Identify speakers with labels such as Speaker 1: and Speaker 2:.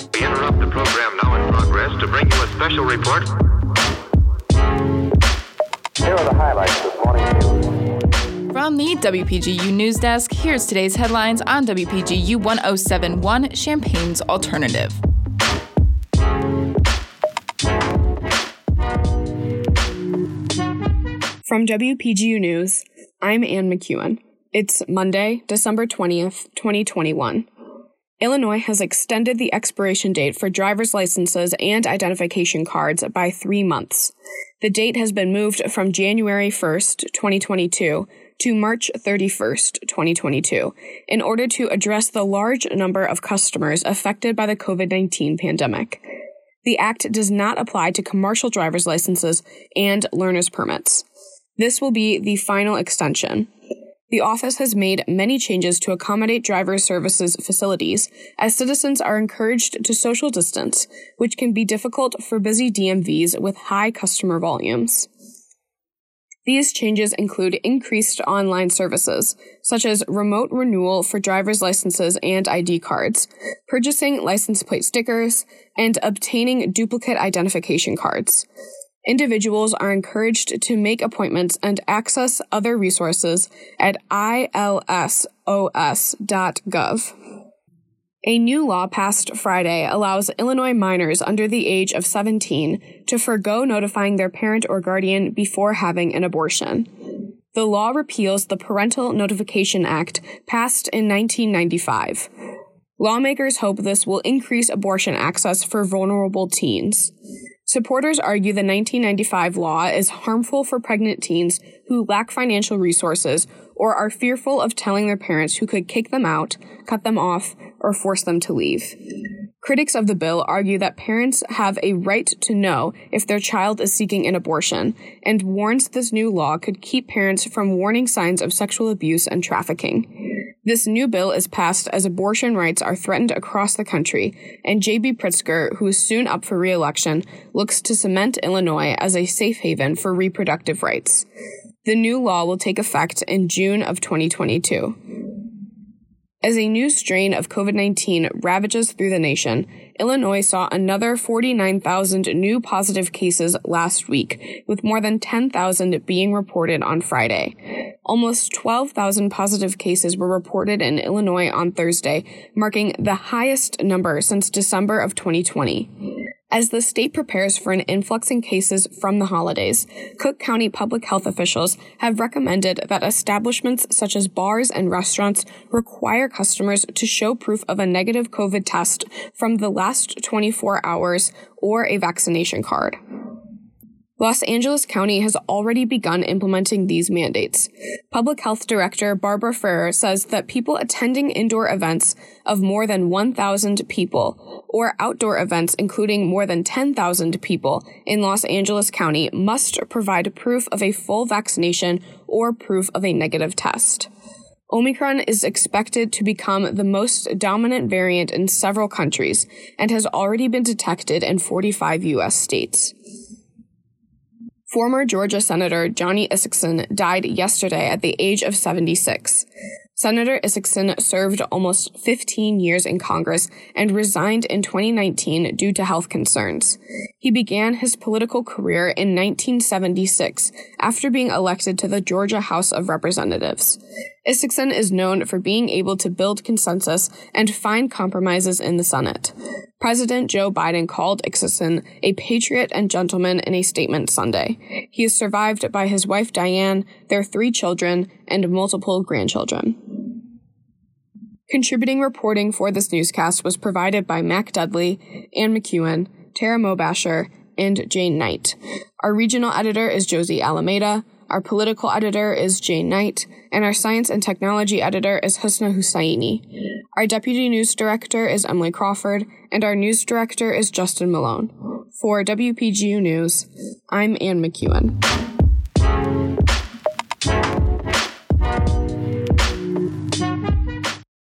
Speaker 1: We interrupt the program now in progress to bring you a special report.
Speaker 2: Here are the highlights of this morning's news.
Speaker 3: From the WPGU News Desk, here's today's headlines on WPGU 1071 Champaign's Alternative.
Speaker 4: From WPGU News, I'm Ann McEwen. It's Monday, December 20th, 2021. Illinois has extended the expiration date for driver's licenses and identification cards by three months. The date has been moved from January 1st, 2022 to March 31st, 2022, in order to address the large number of customers affected by the COVID 19 pandemic. The act does not apply to commercial driver's licenses and learner's permits. This will be the final extension. The office has made many changes to accommodate driver services facilities as citizens are encouraged to social distance, which can be difficult for busy DMVs with high customer volumes. These changes include increased online services, such as remote renewal for driver's licenses and ID cards, purchasing license plate stickers, and obtaining duplicate identification cards. Individuals are encouraged to make appointments and access other resources at ilsos.gov. A new law passed Friday allows Illinois minors under the age of 17 to forego notifying their parent or guardian before having an abortion. The law repeals the Parental Notification Act passed in 1995. Lawmakers hope this will increase abortion access for vulnerable teens. Supporters argue the 1995 law is harmful for pregnant teens who lack financial resources or are fearful of telling their parents who could kick them out, cut them off, or force them to leave. Critics of the bill argue that parents have a right to know if their child is seeking an abortion and warns this new law could keep parents from warning signs of sexual abuse and trafficking. This new bill is passed as abortion rights are threatened across the country, and J.B. Pritzker, who is soon up for re-election, looks to cement Illinois as a safe haven for reproductive rights. The new law will take effect in June of 2022. As a new strain of COVID 19 ravages through the nation, Illinois saw another 49,000 new positive cases last week, with more than 10,000 being reported on Friday. Almost 12,000 positive cases were reported in Illinois on Thursday, marking the highest number since December of 2020. As the state prepares for an influx in cases from the holidays, Cook County public health officials have recommended that establishments such as bars and restaurants require customers to show proof of a negative COVID test from the last 24 hours or a vaccination card. Los Angeles County has already begun implementing these mandates. Public Health Director Barbara Ferrer says that people attending indoor events of more than 1,000 people or outdoor events including more than 10,000 people in Los Angeles County must provide proof of a full vaccination or proof of a negative test. Omicron is expected to become the most dominant variant in several countries and has already been detected in 45 U.S. states. Former Georgia Senator Johnny Isakson died yesterday at the age of 76. Senator Isakson served almost 15 years in Congress and resigned in 2019 due to health concerns. He began his political career in 1976 after being elected to the Georgia House of Representatives. Isakson is known for being able to build consensus and find compromises in the Senate. President Joe Biden called Isakson a patriot and gentleman in a statement Sunday. He is survived by his wife Diane, their three children, and multiple grandchildren. Contributing reporting for this newscast was provided by Mac Dudley, Ann McEwen, Tara Mobasher, and Jane Knight. Our regional editor is Josie Alameda. Our political editor is Jane Knight, and our science and technology editor is Husna Hussaini. Our deputy news director is Emily Crawford, and our news director is Justin Malone. For WPGU News, I'm Ann McEwen.